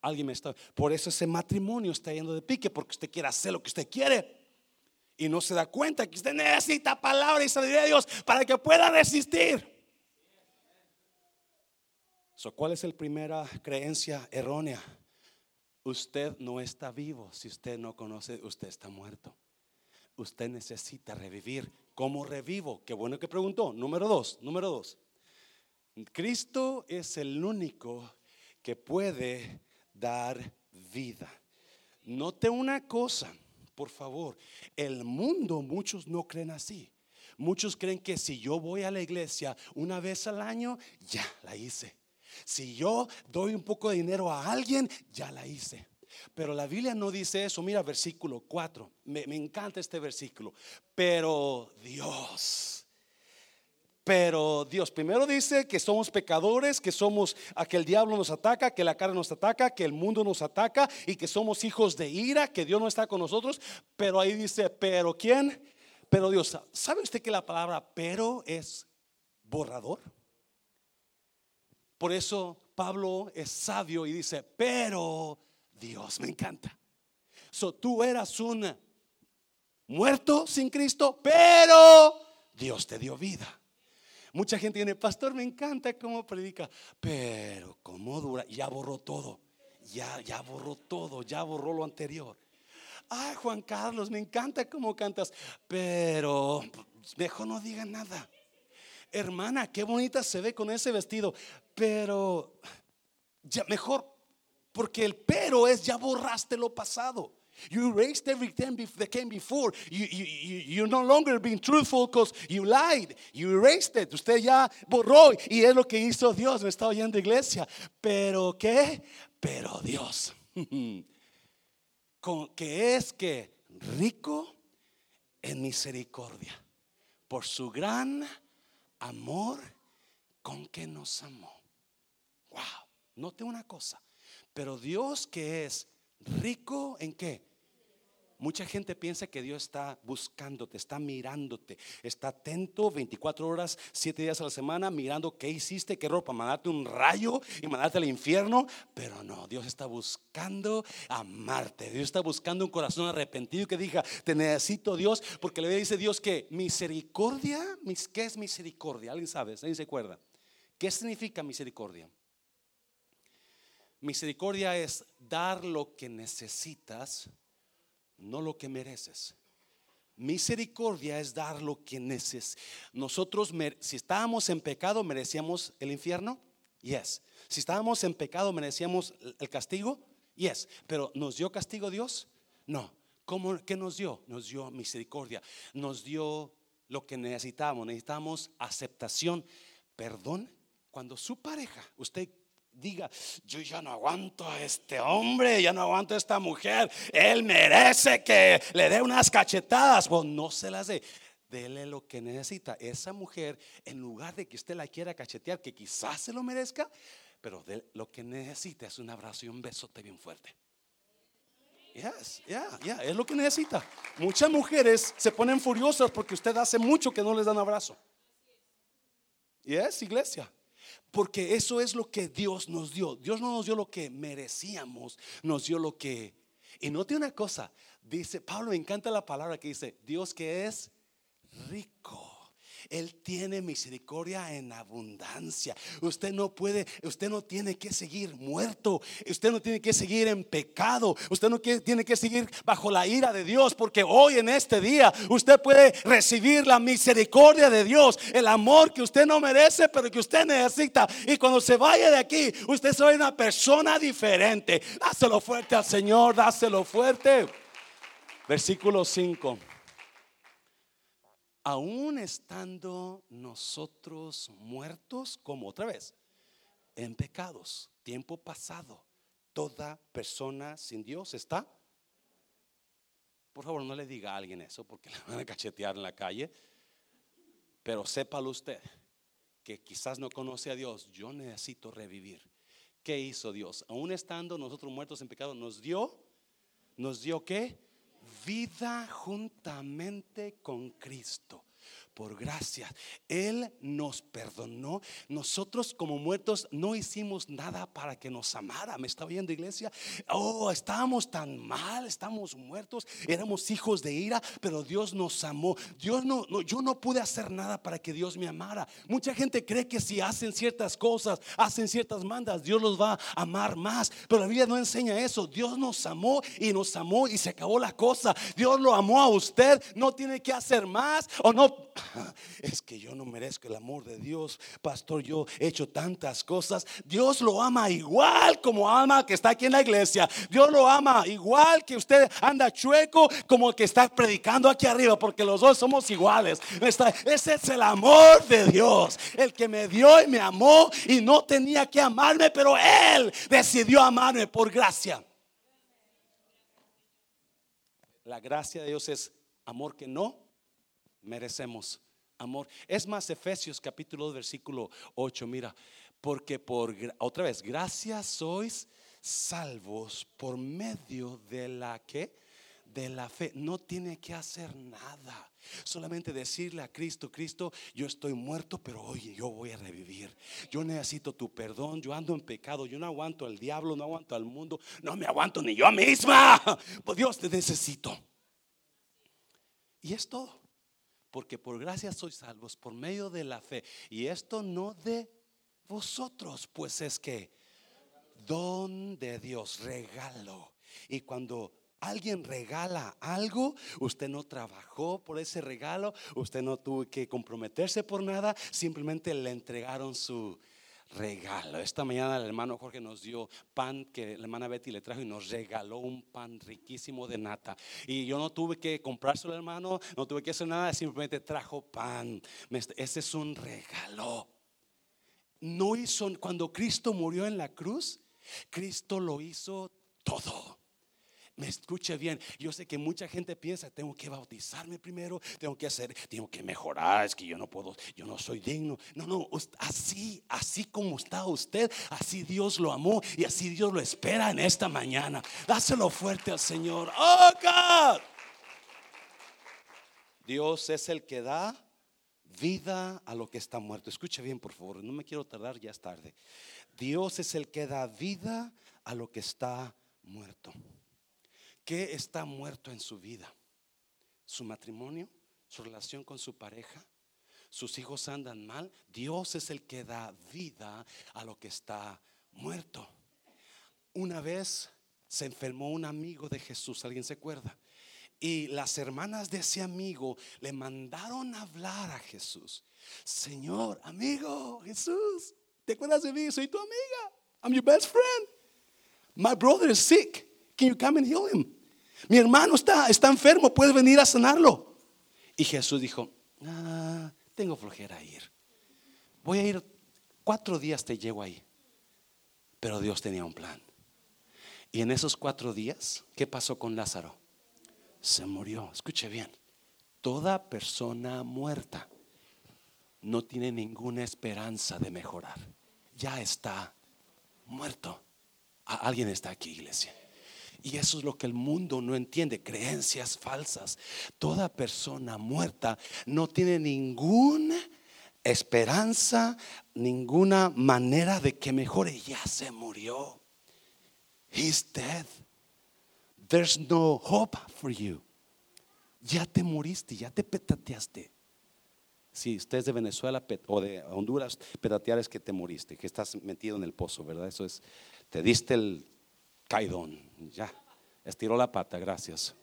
Alguien me está, por eso ese matrimonio está yendo de pique, porque usted quiere hacer lo que usted quiere y no se da cuenta que usted necesita palabra y sabiduría de Dios para que pueda resistir. ¿Cuál es la primera creencia errónea? Usted no está vivo. Si usted no conoce, usted está muerto. Usted necesita revivir. ¿Cómo revivo? Qué bueno que preguntó. Número dos, número dos. Cristo es el único que puede dar vida. Note una cosa por favor. El mundo, muchos no creen así. Muchos creen que si yo voy a la iglesia una vez al año, ya la hice. Si yo doy un poco de dinero a alguien, ya la hice. Pero la Biblia no dice eso. Mira versículo 4. Me, me encanta este versículo. Pero Dios pero Dios primero dice que somos pecadores, que somos a que el diablo nos ataca, que la cara nos ataca, que el mundo nos ataca y que somos hijos de ira, que Dios no está con nosotros. Pero ahí dice, pero ¿quién? Pero Dios. ¿Sabe usted que la palabra pero es borrador? Por eso Pablo es sabio y dice, pero Dios me encanta. Tú eras un muerto sin Cristo, pero Dios te dio vida. Mucha gente tiene, pastor, me encanta cómo predica, pero cómo dura, ya borró todo, ya, ya borró todo, ya borró lo anterior. Ay, Juan Carlos, me encanta cómo cantas, pero mejor no diga nada. Hermana, qué bonita se ve con ese vestido, pero ya mejor, porque el pero es ya borraste lo pasado. You erased everything that came before. You, you, you, you're no longer being truthful because you lied. You erased it. Usted ya borró y es lo que hizo Dios. Me está oyendo iglesia. Pero ¿qué? Pero Dios. Con, que es que rico en misericordia por su gran amor con que nos amó. Wow. Note una cosa. Pero Dios que es rico en qué? Mucha gente piensa que Dios está buscándote, está mirándote, está atento 24 horas, 7 días a la semana, mirando qué hiciste, qué ropa, mandarte un rayo y mandarte al infierno. Pero no, Dios está buscando amarte. Dios está buscando un corazón arrepentido que diga, te necesito Dios, porque le dice Dios que misericordia, ¿qué es misericordia? ¿Alguien sabe? ¿Alguien se acuerda? ¿Qué significa misericordia? Misericordia es dar lo que necesitas no lo que mereces. Misericordia es dar lo que necesitas. Nosotros, si estábamos en pecado, merecíamos el infierno. Yes. Si estábamos en pecado, merecíamos el castigo. Yes. Pero ¿nos dio castigo Dios? No. ¿Cómo, ¿Qué nos dio? Nos dio misericordia. Nos dio lo que necesitábamos. Necesitamos aceptación, perdón. Cuando su pareja, usted diga, yo ya no aguanto a este hombre, ya no aguanto a esta mujer, él merece que le dé unas cachetadas, pues no se las dé. Dele lo que necesita. Esa mujer, en lugar de que usted la quiera cachetear, que quizás se lo merezca, pero de lo que necesita es un abrazo y un besote bien fuerte. Yes, ya, ya, es lo que necesita. Muchas mujeres se ponen furiosas porque usted hace mucho que no les dan abrazo. Yes, iglesia. Porque eso es lo que Dios nos dio. Dios no nos dio lo que merecíamos, nos dio lo que... Y note una cosa, dice, Pablo me encanta la palabra que dice, Dios que es rico él tiene misericordia en abundancia. Usted no puede, usted no tiene que seguir muerto. Usted no tiene que seguir en pecado. Usted no tiene que seguir bajo la ira de Dios. Porque hoy en este día usted puede recibir la misericordia de Dios. El amor que usted no merece, pero que usted necesita. Y cuando se vaya de aquí, usted soy una persona diferente. Dáselo fuerte al Señor. Dáselo fuerte. Versículo 5 aún estando nosotros muertos, como otra vez, en pecados, tiempo pasado, toda persona sin Dios está. Por favor, no le diga a alguien eso porque le van a cachetear en la calle. Pero sépalo usted que quizás no conoce a Dios. Yo necesito revivir. ¿Qué hizo Dios? Aún estando nosotros muertos en pecado, nos dio, nos dio qué? Vida juntamente con Cristo por gracia. Él nos perdonó. Nosotros como muertos no hicimos nada para que nos amara. ¿Me está viendo iglesia? Oh, estábamos tan mal, estamos muertos, éramos hijos de ira, pero Dios nos amó. Dios no, no, yo no pude hacer nada para que Dios me amara. Mucha gente cree que si hacen ciertas cosas, hacen ciertas mandas, Dios los va a amar más. Pero la Biblia no enseña eso. Dios nos amó y nos amó y se acabó la cosa. Dios lo amó a usted. No tiene que hacer más o no es que yo no merezco el amor de Dios, pastor, yo he hecho tantas cosas. Dios lo ama igual como ama que está aquí en la iglesia. Dios lo ama igual que usted anda chueco como el que está predicando aquí arriba, porque los dos somos iguales. Ese es el amor de Dios, el que me dio y me amó y no tenía que amarme, pero Él decidió amarme por gracia. La gracia de Dios es amor que no merecemos amor. Es más, Efesios capítulo 2, versículo 8, mira, porque por, otra vez, gracias sois salvos por medio de la que, de la fe. No tiene que hacer nada. Solamente decirle a Cristo, Cristo, yo estoy muerto, pero hoy yo voy a revivir. Yo necesito tu perdón, yo ando en pecado, yo no aguanto al diablo, no aguanto al mundo, no me aguanto ni yo misma. Pues Dios te necesito. Y es todo porque por gracia sois salvos por medio de la fe. Y esto no de vosotros, pues es que don de Dios, regalo. Y cuando alguien regala algo, usted no trabajó por ese regalo, usted no tuvo que comprometerse por nada, simplemente le entregaron su regalo. Esta mañana el hermano Jorge nos dio pan que la hermana Betty le trajo y nos regaló un pan riquísimo de nata. Y yo no tuve que comprárselo, hermano, no tuve que hacer nada, simplemente trajo pan. Ese es un regalo. No hizo, cuando Cristo murió en la cruz, Cristo lo hizo todo. Me escuche bien. Yo sé que mucha gente piensa, tengo que bautizarme primero, tengo que hacer, tengo que mejorar, es que yo no puedo, yo no soy digno. No, no, así, así como está usted, así Dios lo amó y así Dios lo espera en esta mañana. Dáselo fuerte al Señor. Oh, God. Dios es el que da vida a lo que está muerto. Escuche bien, por favor, no me quiero tardar, ya es tarde. Dios es el que da vida a lo que está muerto. ¿Qué está muerto en su vida? ¿Su matrimonio? ¿Su relación con su pareja? ¿Sus hijos andan mal? Dios es el que da vida a lo que está muerto. Una vez se enfermó un amigo de Jesús, ¿alguien se acuerda? Y las hermanas de ese amigo le mandaron a hablar a Jesús. Señor, amigo, Jesús, ¿te acuerdas de mí? Soy tu amiga. I'm your best friend. My brother is sick. Can you come and heal? Mi hermano está, está enfermo, puedes venir a sanarlo. Y Jesús dijo, ah, tengo flojera a ir. Voy a ir cuatro días, te llevo ahí. Pero Dios tenía un plan. Y en esos cuatro días, ¿qué pasó con Lázaro? Se murió. Escuche bien. Toda persona muerta no tiene ninguna esperanza de mejorar. Ya está muerto. Alguien está aquí, iglesia. Y eso es lo que el mundo no entiende, creencias falsas. Toda persona muerta no tiene ningún esperanza, ninguna manera de que mejore. Ya se murió. He's dead. There's no hope for you. Ya te moriste, ya te petateaste. Si usted es de Venezuela o de Honduras, petatear es que te moriste, que estás metido en el pozo, ¿verdad? Eso es, te diste el caidón, ya, estiró la pata, gracias.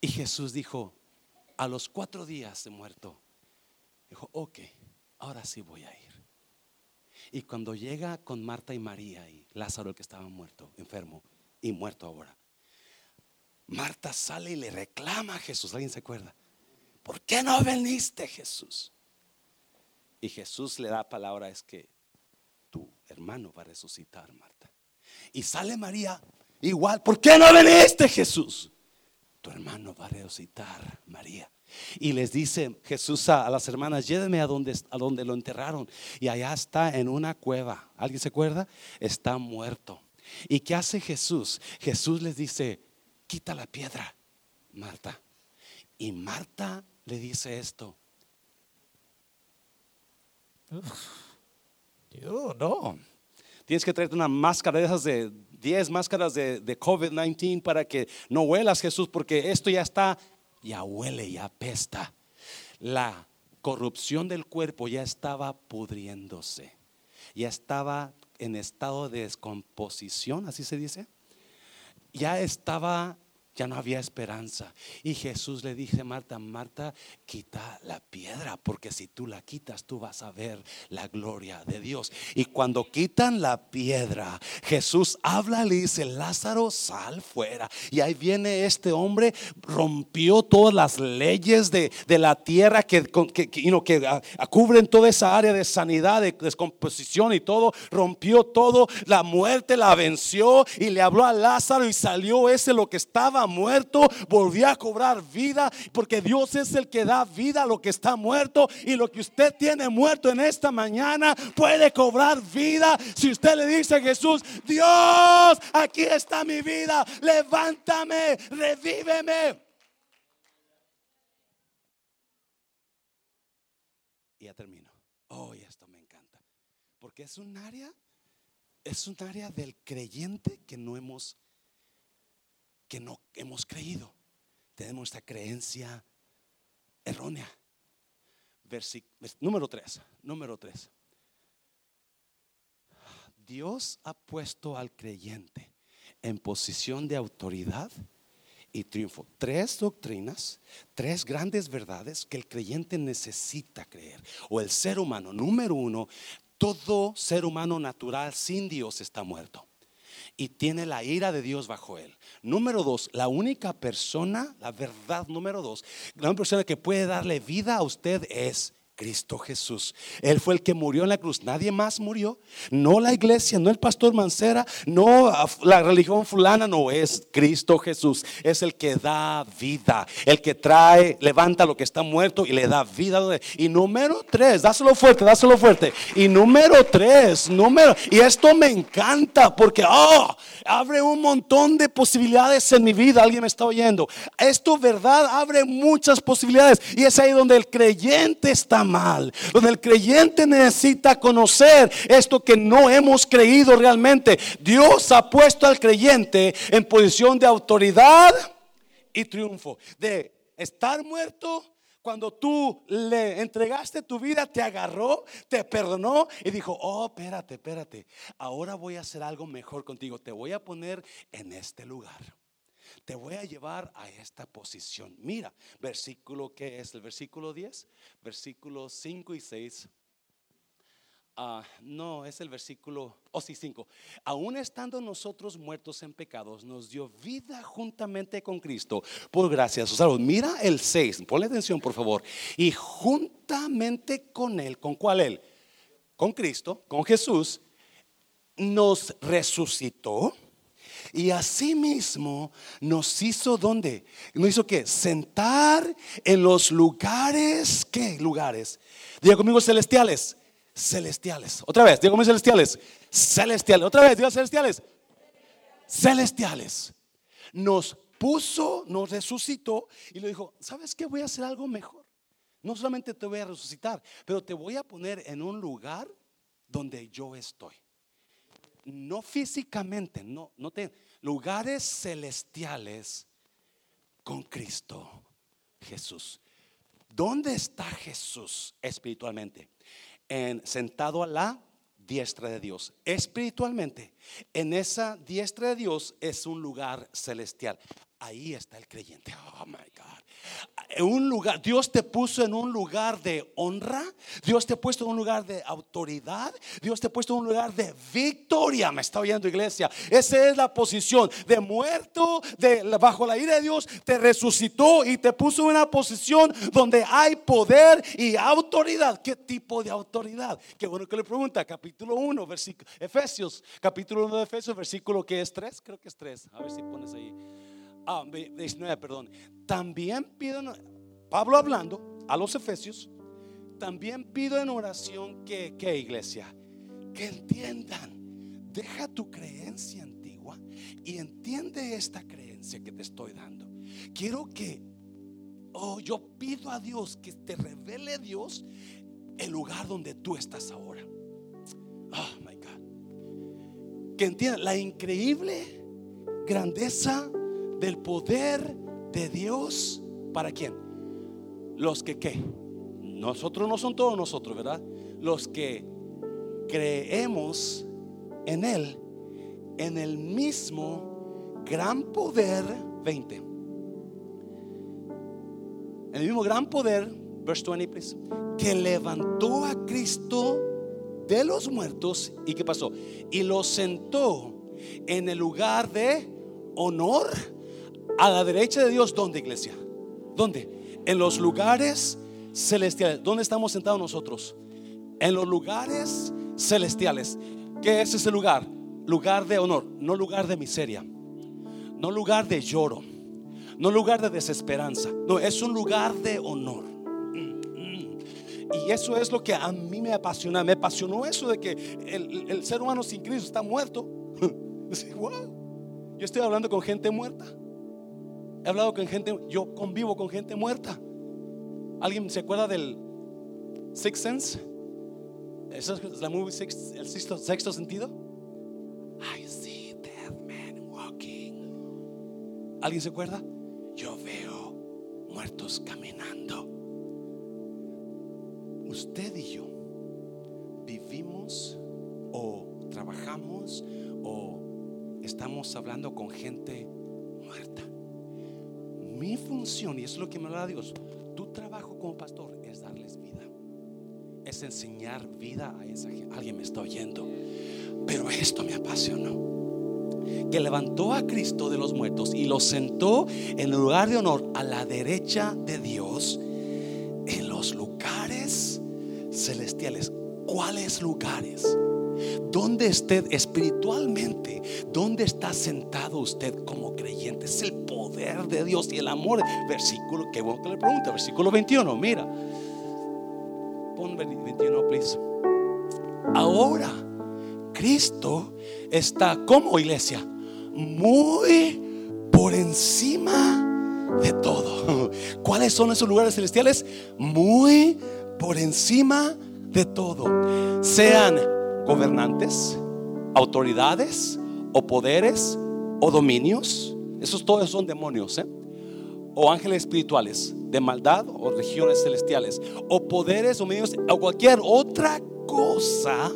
Y Jesús dijo, a los cuatro días de muerto, dijo, ok, ahora sí voy a ir. Y cuando llega con Marta y María y Lázaro, el que estaba muerto, enfermo y muerto ahora, Marta sale y le reclama a Jesús. ¿Alguien se acuerda? ¿Por qué no veniste, Jesús? Y Jesús le da palabra, es que hermano va a resucitar, Marta. Y sale María, igual, ¿por qué no veniste, Jesús? Tu hermano va a resucitar, María. Y les dice Jesús a, las hermanas, llévenme a donde, a donde lo enterraron. Y allá está en una cueva. ¿Alguien se acuerda? Está muerto. ¿Y qué hace Jesús? Jesús les dice, quita la piedra, Marta. Y Marta le dice esto. Yo no. Tienes que traerte una máscara de esas de 10 máscaras de, de COVID-19 para que no huelas Jesús, porque esto ya está, ya huele, ya apesta. La corrupción del cuerpo ya estaba pudriéndose, ya estaba en estado de descomposición, así se dice. Ya estaba ya no había esperanza. Y Jesús le dice, Marta, Marta, quita la piedra, porque si tú la quitas, tú vas a ver la gloria de Dios. Y cuando quitan la piedra, Jesús habla, le dice, Lázaro, sal fuera. Y ahí viene este hombre, rompió todas las leyes de, la tierra que, que, que, cubren toda esa área de sanidad, de descomposición y todo. Rompió todo, la muerte la venció y le habló a Lázaro y salió ese lo que estaba muerto volvió a cobrar vida, porque Dios es el que da vida a lo que está muerto y lo que usted tiene muerto en esta mañana puede cobrar vida. Si usted le dice a Jesús, Dios, aquí está mi vida, levántame, revíveme. Y ya termino. Oh, esto me encanta. Porque es un área, es un área del creyente que no hemos que no hemos creído. Tenemos esta creencia errónea. número 3, número 3. Dios ha puesto al creyente en posición de autoridad y triunfo. Tres doctrinas, tres grandes verdades que el creyente necesita creer. O el ser humano, número uno, todo ser humano natural sin Dios está muerto y tiene la ira de Dios bajo él. Número dos, la única persona, la verdad número dos, la única persona que puede darle vida a usted es Cristo Jesús. Él fue el que murió en la cruz. Nadie más murió. No la iglesia, no el pastor Mancera, no la religión fulana, no es Cristo Jesús. Es el que da vida, el que trae, levanta lo que está muerto y le da vida. Y número tres, dáselo fuerte, dáselo fuerte. Y número tres, número, y esto me encanta porque, oh, abre un montón de posibilidades en mi vida. Alguien me está oyendo. Esto, verdad, abre muchas posibilidades. Y es ahí donde el creyente está mal, donde el creyente necesita conocer esto que no hemos creído realmente. Dios ha puesto al creyente en posición de autoridad y triunfo, de estar muerto cuando tú le entregaste tu vida, te agarró, te perdonó y dijo, oh, espérate, espérate, ahora voy a hacer algo mejor contigo, te voy a poner en este lugar te voy a llevar a esta posición. Mira, versículo que es el versículo 10, versículos 5 y 6. Ah, no, es el versículo, oh sí, 5. Aún estando nosotros muertos en pecados, nos dio vida juntamente con Cristo por gracia a sus Mira el 6, ponle atención por favor. Y juntamente con Él, ¿con cuál Él? Con Cristo, con Jesús, nos resucitó y asimismo nos hizo ¿dónde? Nos hizo que sentar en los lugares, ¿qué lugares? Diga conmigo celestiales. Celestiales. Otra vez, diga conmigo celestiales. Celestiales. Otra vez, diga celestiales. Celestiales. Nos puso, nos resucitó y le dijo, ¿sabes qué? Voy a hacer algo mejor. No solamente te voy a resucitar, pero te voy a poner en un lugar donde yo estoy. No físicamente, no, no te, lugares celestiales con Cristo Jesús. ¿Dónde está Jesús espiritualmente? En, sentado a la diestra de Dios. Espiritualmente, en esa diestra de Dios es un lugar celestial. Ahí está el creyente. Oh my God un lugar, Dios te puso en un lugar de honra, Dios te ha puesto en un lugar de autoridad, Dios te ha puesto en un lugar de victoria. Me está oyendo iglesia. Esa es la posición de muerto, de bajo la ira de Dios, te resucitó y te puso en una posición donde hay poder y autoridad. ¿Qué tipo de autoridad? Qué bueno que le pregunta, capítulo 1, versículo Efesios, capítulo 1 de Efesios, versículo que es 3, creo que es 3. A ver si pones ahí ah, 19, perdón. También pido, Pablo hablando a los efesios, también pido en oración que, que iglesia, que entiendan, deja tu creencia antigua y entiende esta creencia que te estoy dando. Quiero que, oh, yo pido a Dios que te revele Dios el lugar donde tú estás ahora. Oh my God. Que entiendan la increíble grandeza del poder de Dios. ¿Para quién? Los que qué? Nosotros no son todos nosotros, ¿verdad? Los que creemos en Él, en el mismo gran poder, 20. En el mismo gran poder, verse 20, please, que levantó a Cristo de los muertos. ¿Y qué pasó? Y lo sentó en el lugar de honor a la derecha de Dios, ¿dónde iglesia? ¿Dónde? En los lugares celestiales. ¿Dónde estamos sentados nosotros? En los lugares celestiales. ¿Qué es ese lugar? Lugar de honor, no lugar de miseria, no lugar de lloro, no lugar de desesperanza, no, es un lugar de honor. Y eso es lo que a mí me apasiona. Me apasionó eso de que el, ser humano sin Cristo está muerto. Yo estoy hablando con gente muerta. He hablado con gente, yo convivo con gente muerta. ¿Alguien se acuerda del Sixth Sense? ¿Esa es la movie el sexto, sexto sentido? I see dead men walking. ¿Alguien se acuerda? Yo veo muertos caminando. Usted y yo vivimos o trabajamos o estamos hablando con gente muerta mi función, y es lo que me da Dios, tu trabajo como pastor es darles vida, es enseñar vida a esa gente. Alguien me está oyendo, pero esto me apasionó. Que levantó a Cristo de los muertos y lo sentó en el lugar de honor a la derecha de Dios en los lugares celestiales. ¿Cuáles lugares? ¿Dónde esté espiritualmente? ¿Dónde está sentado usted como creyente? Es el poder de Dios y el amor. Versículo, que bueno que le pregunta, versículo 21, mira. Pon 21, please. Ahora, Cristo está como iglesia, muy por encima de todo. ¿Cuáles son esos lugares celestiales? Muy por encima de todo. Sean gobernantes, autoridades o poderes o dominios. Esos todos son demonios, ¿eh? O ángeles espirituales de maldad o regiones celestiales o poderes o medios o cualquier otra cosa,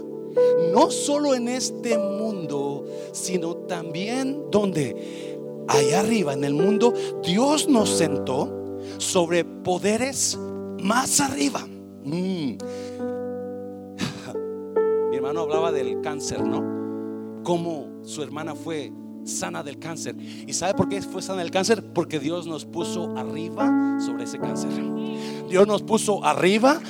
no solo en este mundo, sino también donde allá arriba en el mundo Dios nos sentó sobre poderes más arriba. Mm hermano hablaba del cáncer, ¿no? Cómo su hermana fue sana del cáncer. ¿Y sabe por qué fue sana del cáncer? Porque Dios nos puso arriba sobre ese cáncer. Dios nos puso arriba,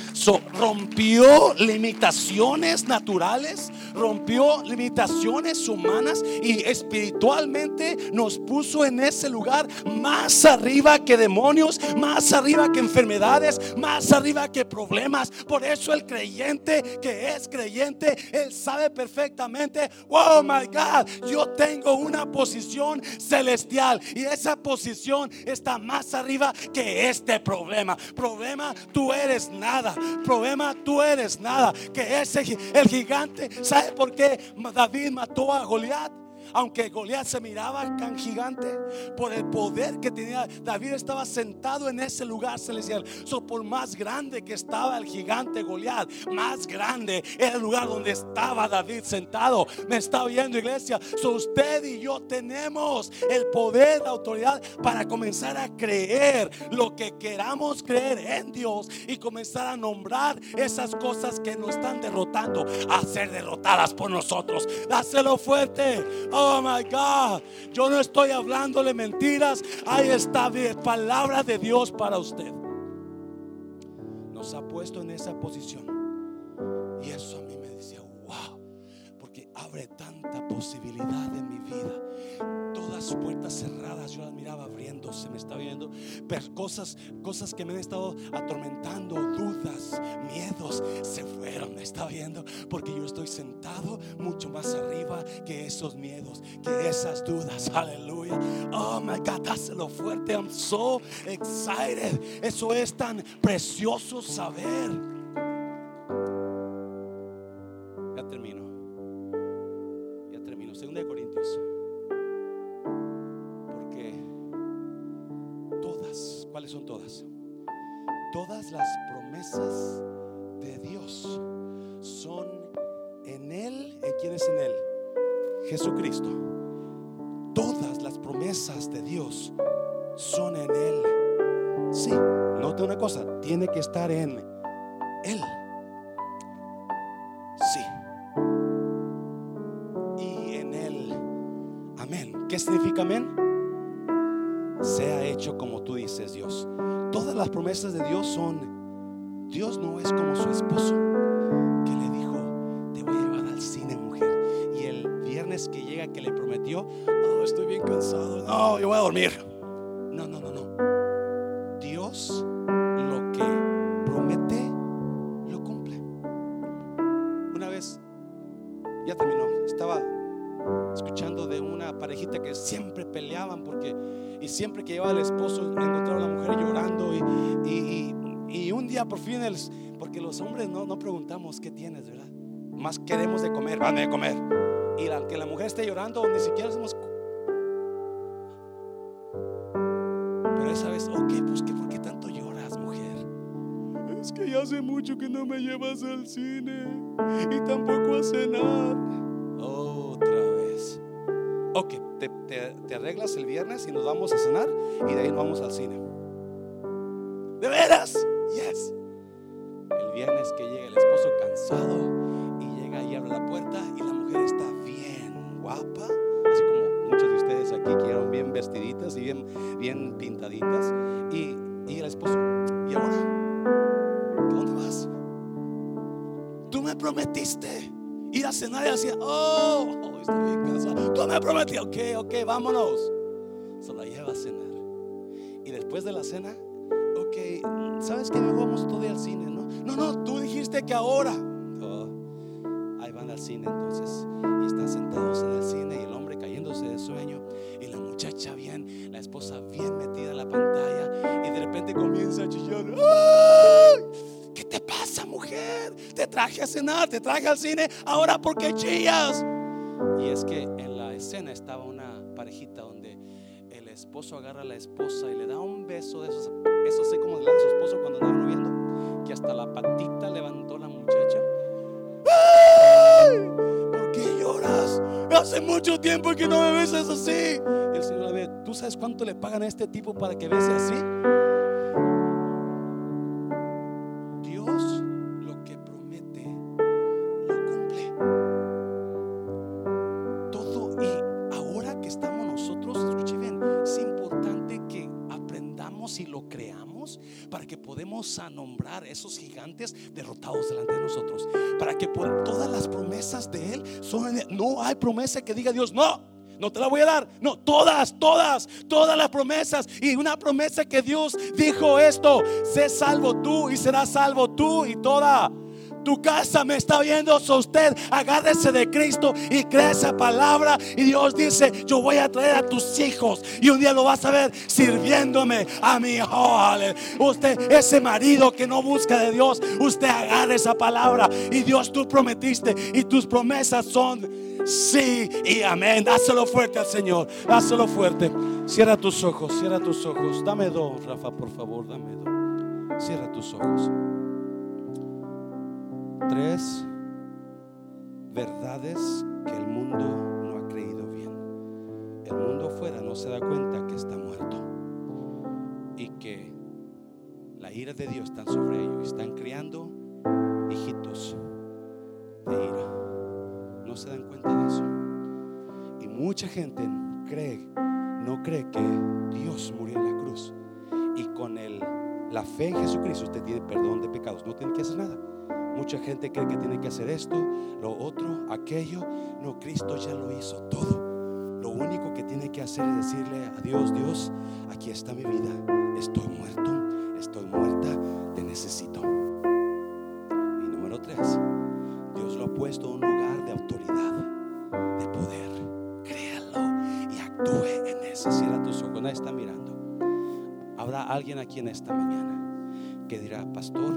rompió limitaciones naturales, rompió limitaciones humanas y espiritualmente nos puso en ese lugar más arriba que demonios, más arriba que enfermedades, más arriba que problemas. Por eso el creyente que es creyente, él sabe perfectamente, oh my God, yo tengo una posición celestial y esa posición está más arriba que este problema. Tú eres nada. Problema, tú eres nada. Que ese el gigante, ¿sabe por qué David mató a Goliat? Aunque Goliat se miraba tan gigante, por el poder que tenía, David estaba sentado en ese lugar celestial. So, por más grande que estaba el gigante Goliat, más grande era el lugar donde estaba David sentado. Me está oyendo, iglesia. So, usted y yo tenemos el poder, la autoridad para comenzar a creer lo que queramos creer en Dios y comenzar a nombrar esas cosas que nos están derrotando a ser derrotadas por nosotros. Dáselo fuerte. Oh my God. Yo no estoy hablándole mentiras. Ahí está palabra de Dios para usted. Nos ha puesto en esa posición. Y eso a mí me decía, wow. Porque abre tanta posibilidad en mi vida todas puertas cerradas yo las miraba abriéndose, me está viendo. Pero cosas, cosas que me han estado atormentando, dudas, miedos, se fueron, me está viendo. Porque yo estoy sentado mucho más arriba que esos miedos, que esas dudas. Aleluya. Oh my God, dáselo fuerte. I'm so excited. Eso es tan precioso saber. Ya termino. Ya termino. Segunda de Corintios. ¿Cuáles son todas? Todas las promesas de Dios son en Él. ¿En quién es en Él? Jesucristo. Todas las promesas de Dios son en Él. Sí, note una cosa, tiene que estar en Él. Sí. Y en Él. Amén. ¿Qué significa amén? Dices, Dios. Todas las promesas de Dios son, Dios no es como su esposo que le dijo, te voy a llevar al cine, mujer. Y el viernes que llega que le prometió, oh, estoy bien cansado, no, yo voy a dormir. Fin porque los hombres no, no preguntamos qué tienes, ¿verdad? Más queremos de comer, van de comer. Y la, que la mujer esté llorando, ni siquiera hacemos pero esa vez, ok, pues que por qué tanto lloras, mujer? Es que ya hace mucho que no me llevas al cine y tampoco a cenar. Otra vez. Ok, te, arreglas el viernes y nos vamos a cenar y de ahí nos vamos al cine. Bien, pintaditas. Y, y el esposo, ¿y ahora? ¿Dónde vas? Tú me prometiste ir a cenar y decía, oh, estoy bien cansado. Tú me prometí, ok, ok, vámonos. Se la lleva a cenar. Y después de la cena, ok, ¿sabes qué? Vamos todavía al cine, ¿no? No, no, tú dijiste que ahora. Oh, ahí van al cine cenar, te traje al cine, ahora ¿por qué chillas? Y es que en la escena estaba una parejita donde el esposo agarra a la esposa y le da un beso de esos, eso sé como le da a su esposo cuando andaban viendo, que hasta la patita levantó la muchacha. ¡Ay! ¿Por qué lloras? Hace mucho tiempo que no me besas así. El Señor la ve, ¿tú sabes cuánto le pagan a este tipo para que bese así? Promesa que diga Dios, no, no te la voy a dar. No, todas, todas, todas las promesas. Y una promesa que Dios dijo esto, sé salvo tú y serás salvo tú y toda Tu casa me está viendo, so usted agárrese de Cristo y crea esa palabra. Y Dios dice: Yo voy a traer a tus hijos y un día lo vas a ver sirviéndome a mi hijo. Usted, ese marido que no busca de Dios, usted agarre esa palabra. Y Dios, tú prometiste y tus promesas son sí y amén. Dáselo fuerte al Señor, dáselo fuerte. Cierra tus ojos, cierra tus ojos. Dame dos, Rafa, por favor, dame dos. Cierra tus ojos tres verdades que el mundo no ha creído bien. El mundo afuera no se da cuenta que está muerto y que la ira de Dios está sobre ellos. Están criando hijitos de ira. No se dan cuenta de eso. Y mucha gente cree, no cree que Dios murió en la cruz. Y con el, la fe en Jesucristo usted tiene perdón de pecados. No tiene que hacer nada. Mucha gente cree que tiene que hacer esto, lo otro, aquello. No, Cristo ya lo hizo todo. Lo único que tiene que hacer es decirle a Dios, Dios, aquí está mi vida. Estoy muerto, estoy muerta, te necesito. Y número tres, ha puesto un lugar de autoridad, de poder. Créalo y actúe en eso. Cierra tus ojos, nadie está mirando. Habrá alguien aquí en esta mañana que dirá, pastor,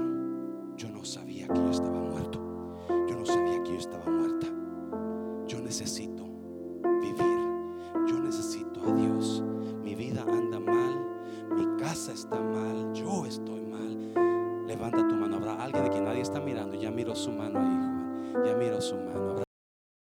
yo no sabía que yo estaba muerto. Yo no sabía que yo estaba muerta. Yo necesito vivir. Yo necesito a Dios. Mi vida anda mal. Mi casa está mal. Yo estoy mal. Levanta tu mano. Habrá alguien de quien nadie está mirando. Ya miro su mano ahí. Ya miro su mano.